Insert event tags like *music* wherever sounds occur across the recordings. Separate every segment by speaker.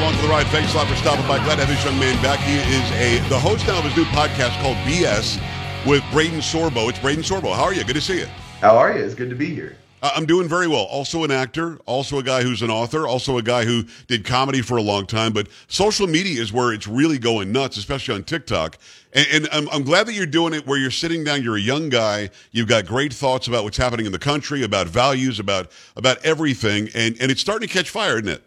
Speaker 1: Along for the ride. Thanks a lot for stopping by. Glad to have this young man back. He is a the host now of his new podcast called BS with Braeden Sorbo. It's Braeden Sorbo. How are you? Good to see you.
Speaker 2: How are you? It's good to be here.
Speaker 1: Uh, I'm doing very well. Also an actor, also a guy who's an author, also a guy who did comedy for a long time. But social media is where it's really going nuts, especially on TikTok. And, and I'm, I'm glad that you're doing it where you're sitting down. You're a young guy. You've got great thoughts about what's happening in the country, about values, about about everything, and and it's starting to catch fire, isn't it?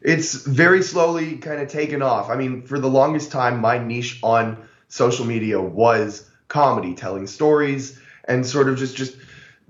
Speaker 2: It's very slowly kind of taken off. I mean, for the longest time, my niche on social media was comedy, telling stories, and sort of just just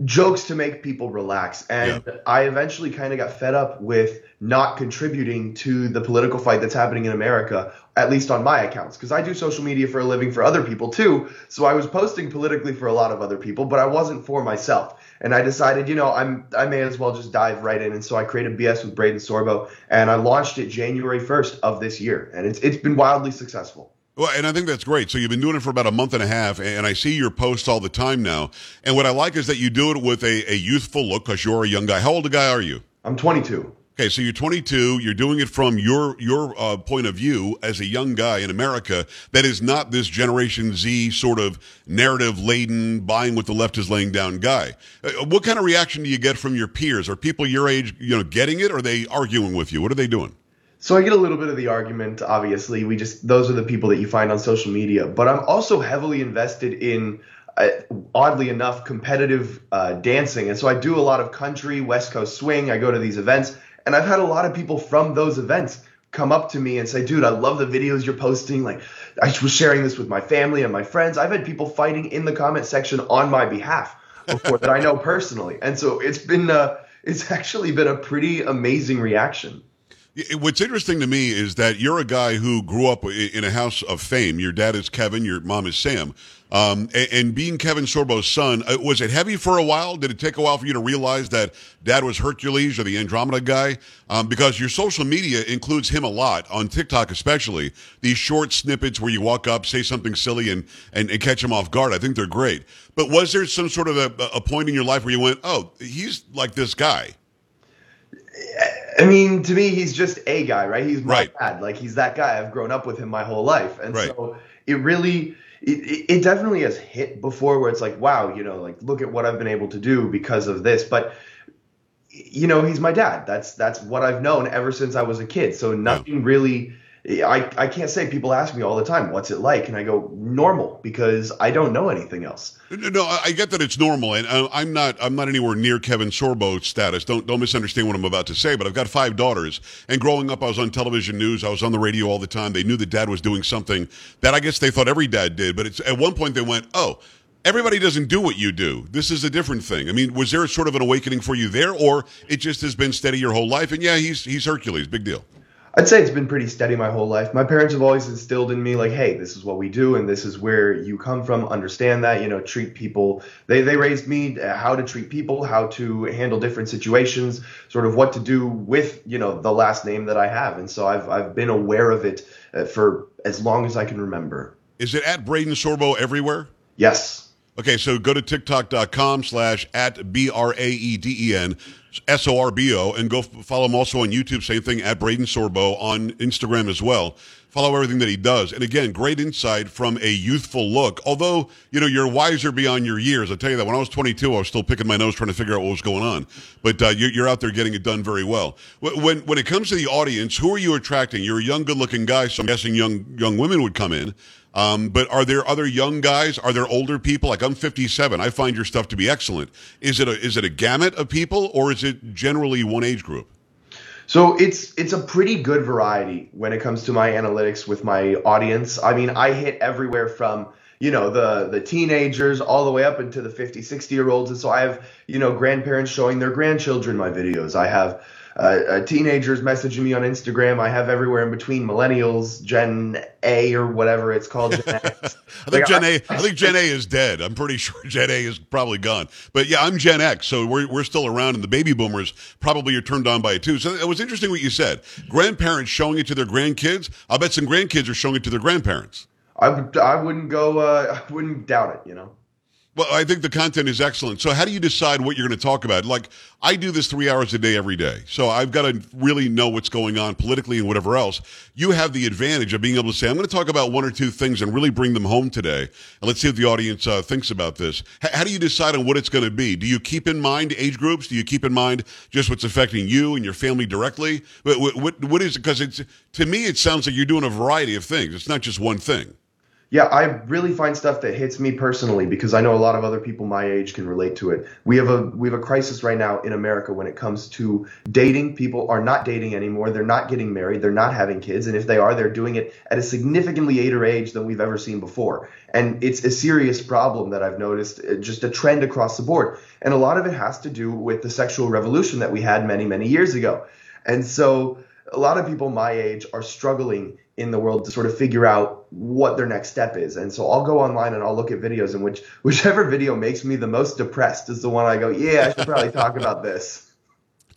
Speaker 2: jokes to make people relax. And
Speaker 1: Yeah.
Speaker 2: I eventually kind of got fed up with not contributing to the political fight that's happening in America, at least on my accounts, because I do social media for a living for other people too. So I was posting politically for a lot of other people, but I wasn't for myself. And I decided, you know, I'm I may as well just dive right in. And so I created BS with Braeden Sorbo, and I launched it January 1st of this year, and it's it's been wildly successful.
Speaker 1: Well, and I think that's great. So you've been doing it for about a month and a half, and I see your posts all the time now. And what I like is that you do it with a, a youthful look because you're a young guy. How old a guy are you?
Speaker 2: I'm 22.
Speaker 1: Okay, so you're 22. You're doing it from your your uh, point of view as a young guy in America. That is not this Generation Z sort of narrative laden, buying what the left is laying down guy. Uh, what kind of reaction do you get from your peers? Are people your age, you know, getting it? Or are they arguing with you? What are they doing?
Speaker 2: So I get a little bit of the argument. Obviously, we just those are the people that you find on social media. But I'm also heavily invested in, uh, oddly enough, competitive uh, dancing, and so I do a lot of country, West Coast swing. I go to these events, and I've had a lot of people from those events come up to me and say, "Dude, I love the videos you're posting. Like, I was sharing this with my family and my friends. I've had people fighting in the comment section on my behalf before that I know personally, and so it's been, uh, it's *laughs* actually been a pretty amazing reaction."
Speaker 1: What's interesting to me is that you're a guy who grew up in a house of fame. Your dad is Kevin, your mom is Sam. Um, a- and, being Kevin Sorbo's son, uh, was it heavy for a while? Did it take a while for you to realize that dad was Hercules or the Andromeda guy? Um, because your social media includes him a lot, on TikTok especially. These short snippets where you walk up, say something silly, and, and, and catch him off guard. I think they're great. But was there some sort of a, a point in your life where you went, oh, he's like this guy?
Speaker 2: I mean, to me, he's just a guy, right? He's my
Speaker 1: Right.
Speaker 2: dad. Like he's that guy. I've grown up with him my whole life, and
Speaker 1: Right.
Speaker 2: so it really, it, it it definitely has hit before where it's like, wow, you know, like look at what I've been able to do because of this. But you know, he's my dad. That's that's what I've known ever since I was a kid. So nothing really. I, I can't say people ask me all the time what's it like and i go normal because i don't know anything else
Speaker 1: No, I get that it's normal, and uh, I'm not. I'm not anywhere near Kevin Sorbo status. Don't don't misunderstand what I'm about to say. But I've got five daughters, and growing up, I was on television news. I was on the radio all the time. They knew that dad was doing something that I guess they thought every dad did. But it's at one point they went, "Oh, everybody doesn't do what you do. This is a different thing." I mean, was there sort of an awakening for you there, or it just has been steady your whole life? And yeah, he's he's Hercules, big deal.
Speaker 2: I'd say it's been pretty steady my whole life. My parents have always instilled in me like, hey, this is what we do and this is where you come from. Understand that, you know, treat people. They they raised me uh, how to treat people, how to handle different situations, sort of what to do with, you know, the last name that I have. And so I've I've been aware of it uh, for as long as I can remember.
Speaker 1: Is it at Braeden Sorbo everywhere?
Speaker 2: Yes.
Speaker 1: Okay, so go to tiktok.com slash at B R A E D E N S O R B O and go follow him also on YouTube, same thing at Braeden Sorbo on Instagram as well. Follow everything that he does. And again, great insight from a youthful look. Although, you know, you're wiser beyond your years. I'll tell you that. When I was 22, I was still picking my nose trying to figure out what was going on. But uh, you're, you're out there getting it done very well. When, when it comes to the audience, who are you attracting? You're a young, good looking guy, so I'm guessing young, young women would come in. Um, but are there other young guys? Are there older people? Like I'm 57. I find your stuff to be excellent. Is it a is it a gamut of people, or is it generally one age group?
Speaker 2: So it's it's a pretty good variety when it comes to my analytics with my audience. I mean, I hit everywhere from you know the the teenagers all the way up into the 50 60 year olds and so i have you know grandparents showing their grandchildren my videos i have uh, teenagers messaging me on Instagram. I have everywhere in between millennials, Gen A or whatever it's called.
Speaker 1: Gen *laughs* I think like, Gen I, A. I think Gen A is dead. I'm pretty *laughs* sure Gen A is probably gone. But yeah, I'm Gen X, so we're we're still around, and the baby boomers probably are turned on by it too. So it was interesting what you said. Grandparents showing it to their grandkids. I'll bet some grandkids are showing it to their grandparents.
Speaker 2: I, would I wouldn't go. Uh, I wouldn't doubt it. You know.
Speaker 1: Well, I think the content is excellent. So, how do you decide what you're going to talk about? Like, I do this three hours a day every day. So, I've got to really know what's going on politically and whatever else. You have the advantage of being able to say, I'm going to talk about one or two things and really bring them home today. And let's see what the audience uh, thinks about this. H- how do you decide on what it's going to be? Do you keep in mind age groups? Do you keep in mind just what's affecting you and your family directly? What, what, what is it? Because it's, to me, it sounds like you're doing a variety of things. It's not just one thing.
Speaker 2: Yeah, I really find stuff that hits me personally because I know a lot of other people my age can relate to it. We have a we have a crisis right now in America when it comes to dating. People are not dating anymore. They're not getting married. They're not having kids, and if they are, they're doing it at a significantly later age than we've ever seen before. And it's a serious problem that I've noticed, uh, just a trend across the board. And a lot of it has to do with the sexual revolution that we had many many years ago. And so a lot of people my age are struggling in the world to sort of figure out what their next step is. And so I'll go online and I'll look at videos in which *laughs* whichever video makes me the most depressed is the one I go, yeah, I should probably talk about this.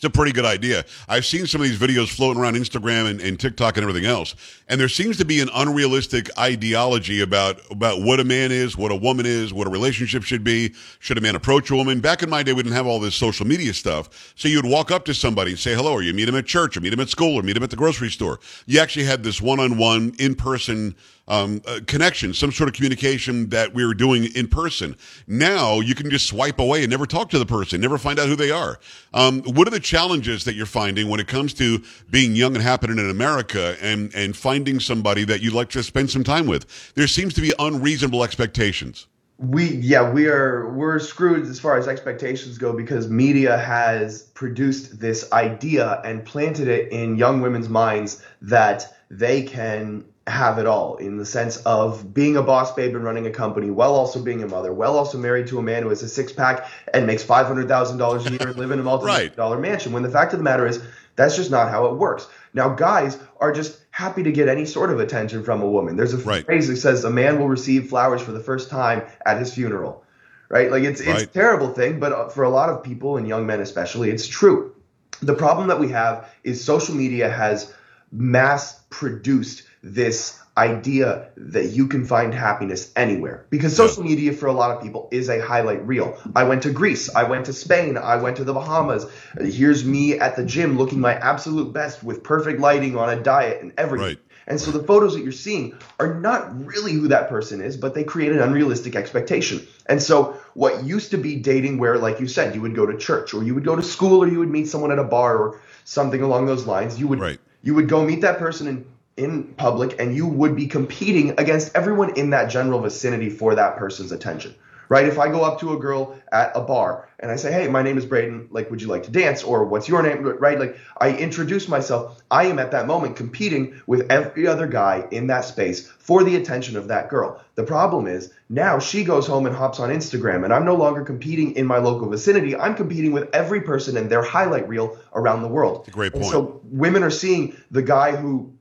Speaker 1: It's a pretty good idea. I've seen some of these videos floating around Instagram and, and, TikTok and everything else, and there seems to be an unrealistic ideology about about what a man is, what a woman is, what a relationship should be. Should a man approach a woman? Back in my day, we didn't have all this social media stuff, so you'd walk up to somebody and say hello, or you meet him at church, or meet him at school, or meet him at the grocery store. You actually had this one-on-one, in-person um, connection, some sort of communication that we were doing in person. Now you can just swipe away and never talk to the person, never find out who they are. Um, what are the challenges that you're finding when it comes to being young and happening in America and, and finding somebody that you'd like to spend some time with? There seems to be unreasonable expectations
Speaker 2: we yeah we are we're screwed as far as expectations go because media has produced this idea and planted it in young women's minds that they can have it all in the sense of being a boss babe and running a company while also being a mother, while also married to a man who has a six pack and makes five hundred thousand dollars a year and live in a multi dollar right. mansion. When the fact of the matter is that's just not how it works. Now guys are just happy to get any sort of attention from a woman. There's a right. phrase that says a man will receive flowers for the first time at his funeral. Right? Like it's right. it's a terrible thing, but uh, for a lot of people and young men especially, it's true. The problem that we have is social media has mass produced this idea that you can find happiness anywhere because social media for a lot of people is a highlight reel. I went to Greece, I went to Spain, I went to the Bahamas. Here's me at the gym looking my absolute best with perfect lighting on a diet and everything. Right. And so the photos that you're seeing are not really who that person is, but they create an unrealistic expectation. And so what used to be dating where like you said you would go to church or you would go to school or you would meet someone at a bar or something along those lines, you would right. you would go meet that person and in public and you would be competing against everyone in that general vicinity for that person's attention right? If i go up to a girl at a bar and i say hey my name is braeden like would you like to dance? Or what's your name? Right? Like i introduce myself. I am at that moment competing with every other guy in that space for the attention of that girl. The problem is now she goes home and hops on instagram and i'm no longer competing in my local vicinity. I'm competing with every person in their highlight reel around the world.
Speaker 1: Great point.
Speaker 2: and so women are seeing the guy who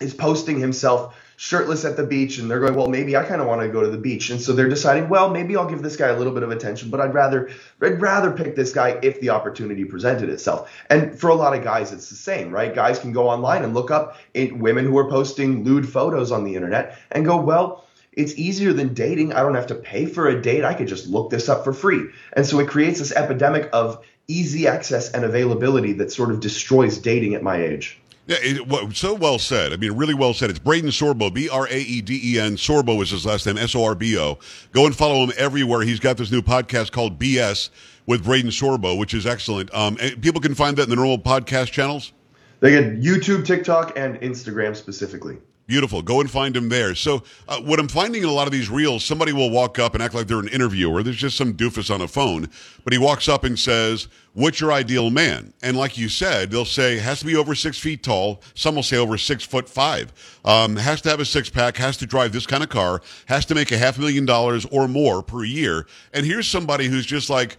Speaker 2: is posting himself shirtless at the beach and they're going well maybe i kind of want to go to the beach. And so they're deciding well maybe i'll give this guy a little bit of attention but i'd rather i'd rather pick this guy if the opportunity presented itself. And for a lot of guys it's the same right? Guys can go online and look up women who are posting lewd photos on the internet and go well it's easier than dating. I don't have to pay for a date. I could just look this up for free. And so it creates this epidemic of easy access and availability that sort of destroys dating at my age
Speaker 1: yeah, it, so well said. I mean, really well said. It's Braeden Sorbo, B R A E D E N. Sorbo is his last name, S O R B O. Go and follow him everywhere. He's got this new podcast called BS with Braeden Sorbo, which is excellent. Um, people can find that in the normal podcast channels.
Speaker 2: They get YouTube, TikTok, and Instagram specifically.
Speaker 1: Beautiful. Go and find him there. So, uh, what I'm finding in a lot of these reels, somebody will walk up and act like they're an interviewer. There's just some doofus on a phone, but he walks up and says, What's your ideal man? And like you said, they'll say, has to be over six feet tall. Some will say over six foot five. Um, has to have a six pack, has to drive this kind of car, has to make a half million dollars or more per year. And here's somebody who's just like,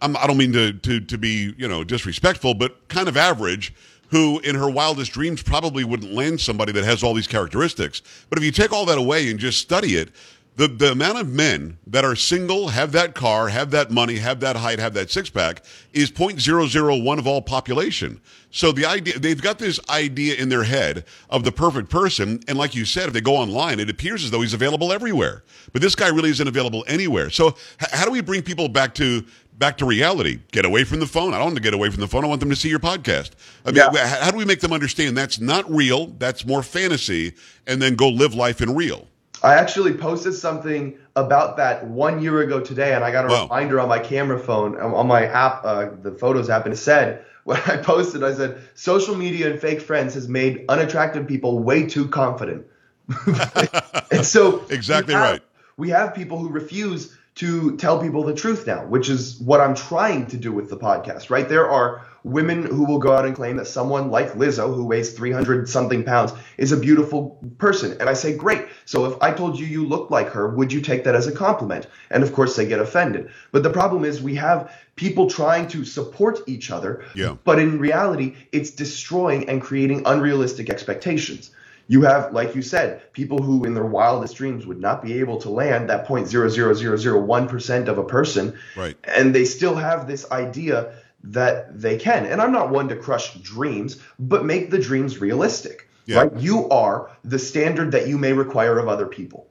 Speaker 1: I'm, I do not mean to, to, to be, you know, disrespectful, but kind of average who in her wildest dreams probably wouldn't land somebody that has all these characteristics. But if you take all that away and just study it, the, the amount of men that are single, have that car, have that money, have that height, have that six pack is 0.001 of all population. So the idea, they've got this idea in their head of the perfect person. And like you said, if they go online, it appears as though he's available everywhere. But this guy really isn't available anywhere. So h- how do we bring people back to back to reality. Get away from the phone. I don't want to get away from the phone. I want them to see your podcast. I mean, yeah. how do we make them understand that's not real? That's more fantasy, and then go live life in real.
Speaker 2: I actually posted something about that one year ago today, and I got a wow. reminder on my camera phone, um, on my app, uh, the Photos app, and it said, *laughs* when I posted, I said, social media and fake friends has made unattractive people way too confident. *laughs* *laughs* and so
Speaker 1: exactly have, right.
Speaker 2: We have people who refuse to tell people the truth now, which is what I'm trying to do with the podcast, right? There are women who will go out and claim that someone like Lizzo, who weighs 300 something pounds, is a beautiful person. And I say, great. So if I told you you looked like her, would you take that as a compliment? And of course, they get offended. But the problem is, we have people trying to support each other.
Speaker 1: Yeah.
Speaker 2: But in reality, it's destroying and creating unrealistic expectations. You have, like you said, people who in their wildest dreams would not be able to land that 0.00001% of a person.
Speaker 1: Right.
Speaker 2: And they still have this idea that they can. And I'm not one to crush dreams, but make the dreams realistic. Yeah. Right? You are the standard that you may require of other people.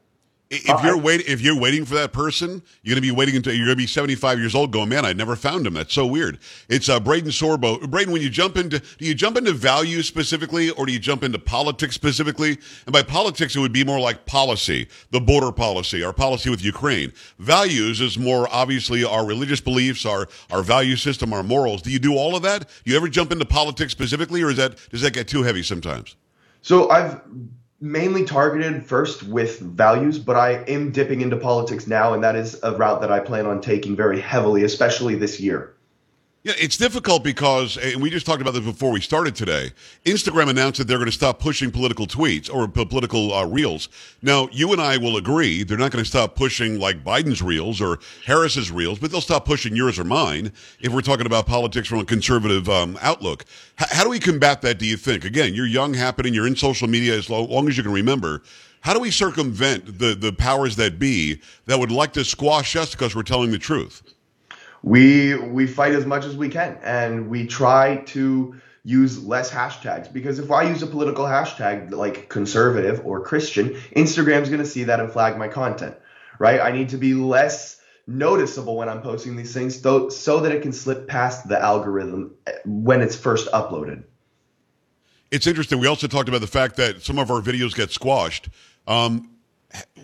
Speaker 1: If uh, you're waiting, if you're waiting for that person, you're going to be waiting until you're going to be 75 years old. Going, man, I never found him. That's so weird. It's uh, Braeden Sorbo. Braeden, when you jump into, do you jump into values specifically, or do you jump into politics specifically? And by politics, it would be more like policy, the border policy, our policy with Ukraine. Values is more obviously our religious beliefs, our our value system, our morals. Do you do all of that? Do you ever jump into politics specifically, or is that does that get too heavy sometimes?
Speaker 2: So I've mainly targeted first with values, but I am dipping into politics now, and that is a route that I plan on taking very heavily, especially this year.
Speaker 1: Yeah, it's difficult because, and we just talked about this before we started today. Instagram announced that they're going to stop pushing political tweets or political uh, reels. Now, you and I will agree they're not going to stop pushing like Biden's reels or Harris's reels, but they'll stop pushing yours or mine if we're talking about politics from a conservative um, outlook. H- how do we combat that? Do you think? Again, you're young, happening, you're in social media as long as you can remember. How do we circumvent the the powers that be that would like to squash us because we're telling the truth?
Speaker 2: We we fight as much as we can and we try to use less hashtags because if I use a political hashtag like conservative or Christian, Instagram's going to see that and flag my content, right? I need to be less noticeable when I'm posting these things so, so that it can slip past the algorithm when it's first uploaded.
Speaker 1: It's interesting. We also talked about the fact that some of our videos get squashed. Um,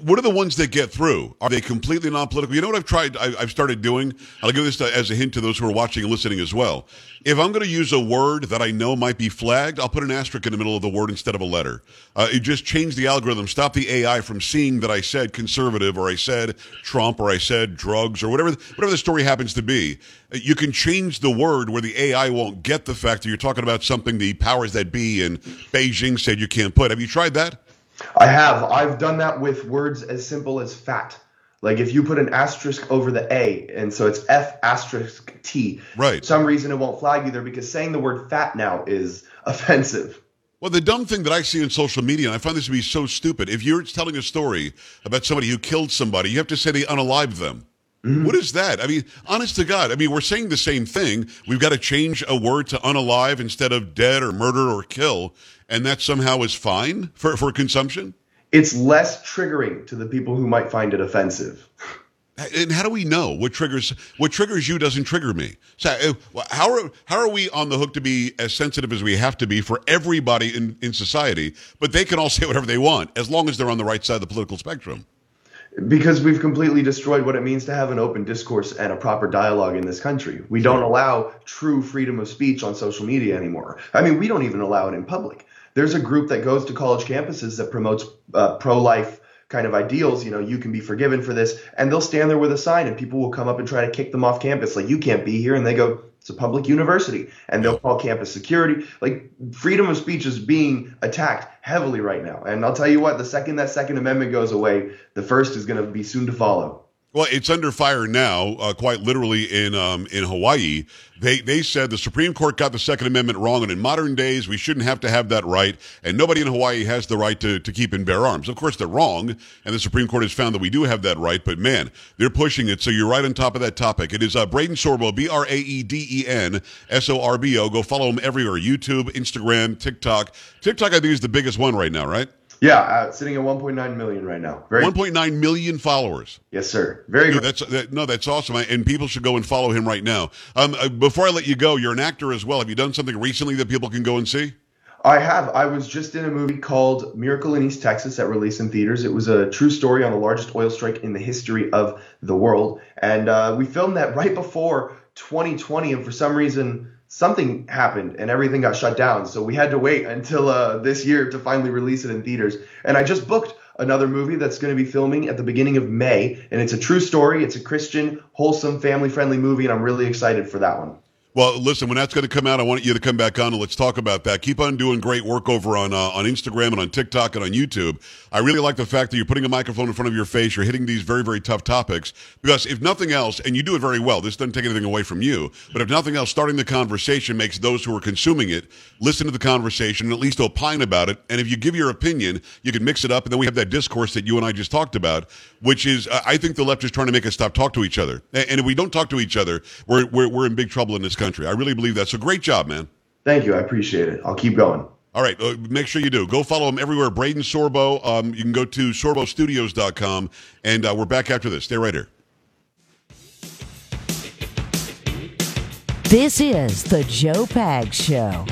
Speaker 1: what are the ones that get through? Are they completely non-political? You know what I've tried? I, have started doing. I'll give this to, as a hint to those who are watching and listening as well. If I'm going to use a word that I know might be flagged, I'll put an asterisk in the middle of the word instead of a letter. Uh, it just changed the algorithm, stop the AI from seeing that I said conservative or I said Trump or I said drugs or whatever whatever the story happens to be. You can change the word where the AI won't get the fact that you're talking about something the powers that be in Beijing said you can't put. Have you tried that?
Speaker 2: I have. I've done that with words as simple as fat. Like if you put an asterisk over the A, and so it's F asterisk T.
Speaker 1: Right.
Speaker 2: For some reason it won't flag you there because saying the word fat now is *laughs* offensive.
Speaker 1: Well, the dumb thing that I see in social media, and I find this to be so stupid, if you're telling a story about somebody who killed somebody, you have to say they unalived them. Mm-hmm. What is that? I mean, honest to God, I mean, we're saying the same thing. We've got to change a word to unalive instead of dead or murder or kill and that somehow is fine for, for consumption?
Speaker 2: It's less triggering to the people who might find it offensive.
Speaker 1: And how do we know what triggers what triggers you doesn't trigger me? So uh, how are how are we on the hook to be as sensitive as we have to be for everybody in, in society? But they can all *laughs* say whatever they want as long as they're on the right side of the political spectrum.
Speaker 2: Because we've completely destroyed what it means to have an open discourse and a proper dialogue in this country. We don't allow true freedom of speech on social media anymore. I mean, we don't even allow it in public there's a group that goes to college campuses that promotes uh, pro-life kind of ideals, you know, you can be forgiven for this. And they'll stand there with a sign and people will come up and try to kick them off campus. Like, you can't be here. And they go, it's a public university. And they'll call campus security. Like, freedom of speech is being attacked heavily right now. And I'll tell you what, the second that Second Amendment goes away, the first is going to be soon to follow.
Speaker 1: Well, it's under fire now, uh, quite literally in um, in Hawaii. They they said the Supreme Court got the Second Amendment wrong, and in modern days we shouldn't have to have that right, and nobody in Hawaii has the right to, to keep and bear arms. Of course, they're wrong, and the Supreme Court has found that we do have that right. But man, they're pushing it. So you're right on top of that topic. It is uh, Braeden Sorbo, B R A E D E N S O R B O. Go follow him everywhere: YouTube, Instagram, TikTok. TikTok, I think, is the biggest one right now, right?
Speaker 2: Yeah, uh, sitting at 1.9 million right now.
Speaker 1: Very 1.9 million followers.
Speaker 2: Yes, sir. Very good.
Speaker 1: That's that, no, that's awesome, and people should go and follow him right now. Um, uh, before I let you go, you're an actor as well. Have you done something recently that people can go and see?
Speaker 2: I have. I was just in a movie called Miracle in East Texas that released in theaters. It was a true story on the largest oil strike in the history of the world, and uh, we filmed that right before 2020. And for some reason, something happened and everything got shut down. So we had to wait until uh, this year to finally release it in theaters. And I just booked another movie that's going to be filming at the beginning of May. And it's a true story. It's a Christian, wholesome, family friendly movie. And I'm really excited for that one.
Speaker 1: Well, listen, when that's going to come out, I want you to come back on and let's talk about that. Keep on doing great work over on uh, on Instagram and on TikTok and on YouTube. I really like the fact that you're putting a microphone in front of your face. You're hitting these very, very tough topics because if nothing else, and you do it very well, this doesn't take anything away from you, but if nothing else, starting the conversation makes those who are consuming it listen to the conversation and at least opine about it. And if you give your opinion, you can mix it up, and then we have that discourse that you and I just talked about, which is, uh, I think the left is trying to make us stop talk to each other. And if we don't talk to each other, we're, we're, we're in big trouble in this country. I really believe that. So great job, man.
Speaker 2: Thank you. I appreciate it. I'll keep going.
Speaker 1: All right. Uh, make sure you do. Go follow him everywhere. Braeden Sorbo. Um, you can go to sorbostudios.com. And uh, we're back after this. Stay right here.
Speaker 3: This is the Joe Pags Show.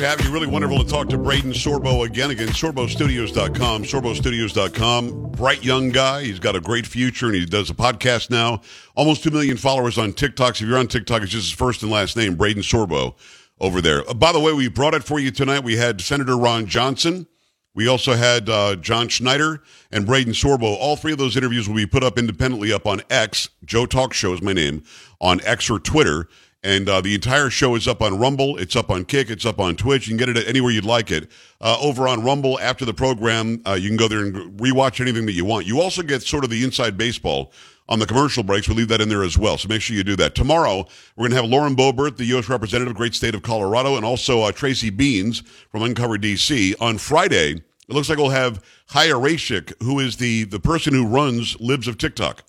Speaker 1: To have you. Really wonderful to talk to Braeden Sorbo again. Again, sorbostudios.com, sorbostudios.com. Bright young guy. He's got a great future and he does a podcast now. Almost 2 million followers on TikTok. So if you're on TikTok, it's just his first and last name, Braeden Sorbo, over there. Uh, by the way, we brought it for you tonight. We had Senator Ron Johnson. We also had uh, John Schneider and Braeden Sorbo. All three of those interviews will be put up independently up on X. Joe Talk Show is my name on X or Twitter. And uh, the entire show is up on Rumble. It's up on Kick. It's up on Twitch. You can get it anywhere you'd like it. Uh, over on Rumble after the program, uh, you can go there and rewatch anything that you want. You also get sort of the inside baseball on the commercial breaks. We leave that in there as well. So make sure you do that. Tomorrow, we're going to have Lauren Boebert, the U.S. Representative, great state of Colorado, and also uh, Tracy Beanz from Uncover DC. On Friday, it looks like we'll have Chaya Raichik, who is the, the person who runs Libs of TikTok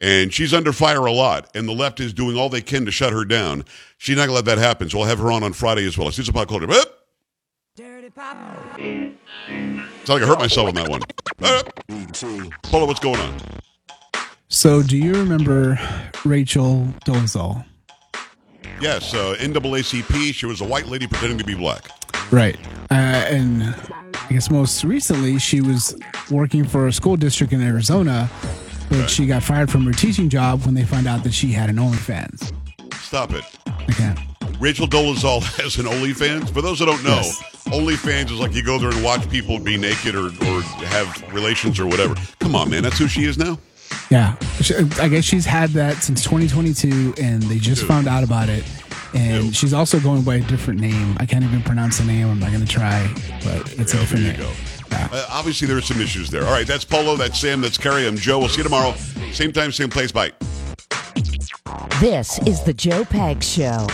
Speaker 1: and she's under fire a lot, and the left is doing all they can to shut her down. She's not going to let that happen, so I'll have her on on Friday as well. She's a pop culture. Dirty pop. It's like I hurt myself on that one. Polo, what's going on?
Speaker 4: So, do you remember Rachel Dolezal?
Speaker 1: Yes, uh, NAACP. She was a white lady pretending to be black.
Speaker 4: Right. Uh, and I guess most recently, she was working for a school district in Arizona but right. she got fired from her teaching job when they found out that she had an OnlyFans.
Speaker 1: Stop it.
Speaker 4: Okay.
Speaker 1: Rachel Dolezal *laughs* has an OnlyFans. For those that don't know, yes. OnlyFans is like you go there and watch people be naked or, or have relations or whatever. Come on, man. That's who she is now?
Speaker 4: Yeah. I guess she's had that since 2022, and they just Dude. found out about it. And she's also going by a different name. I can't even pronounce the name. I'm not going to try, but it's yeah, a different name. Go.
Speaker 1: Uh, obviously, there are some issues there. All right, that's Polo, that's Sam, that's Kerry. I'm Joe. We'll see you tomorrow. Same time, same place. Bye.
Speaker 3: This is the Joe Pags Show.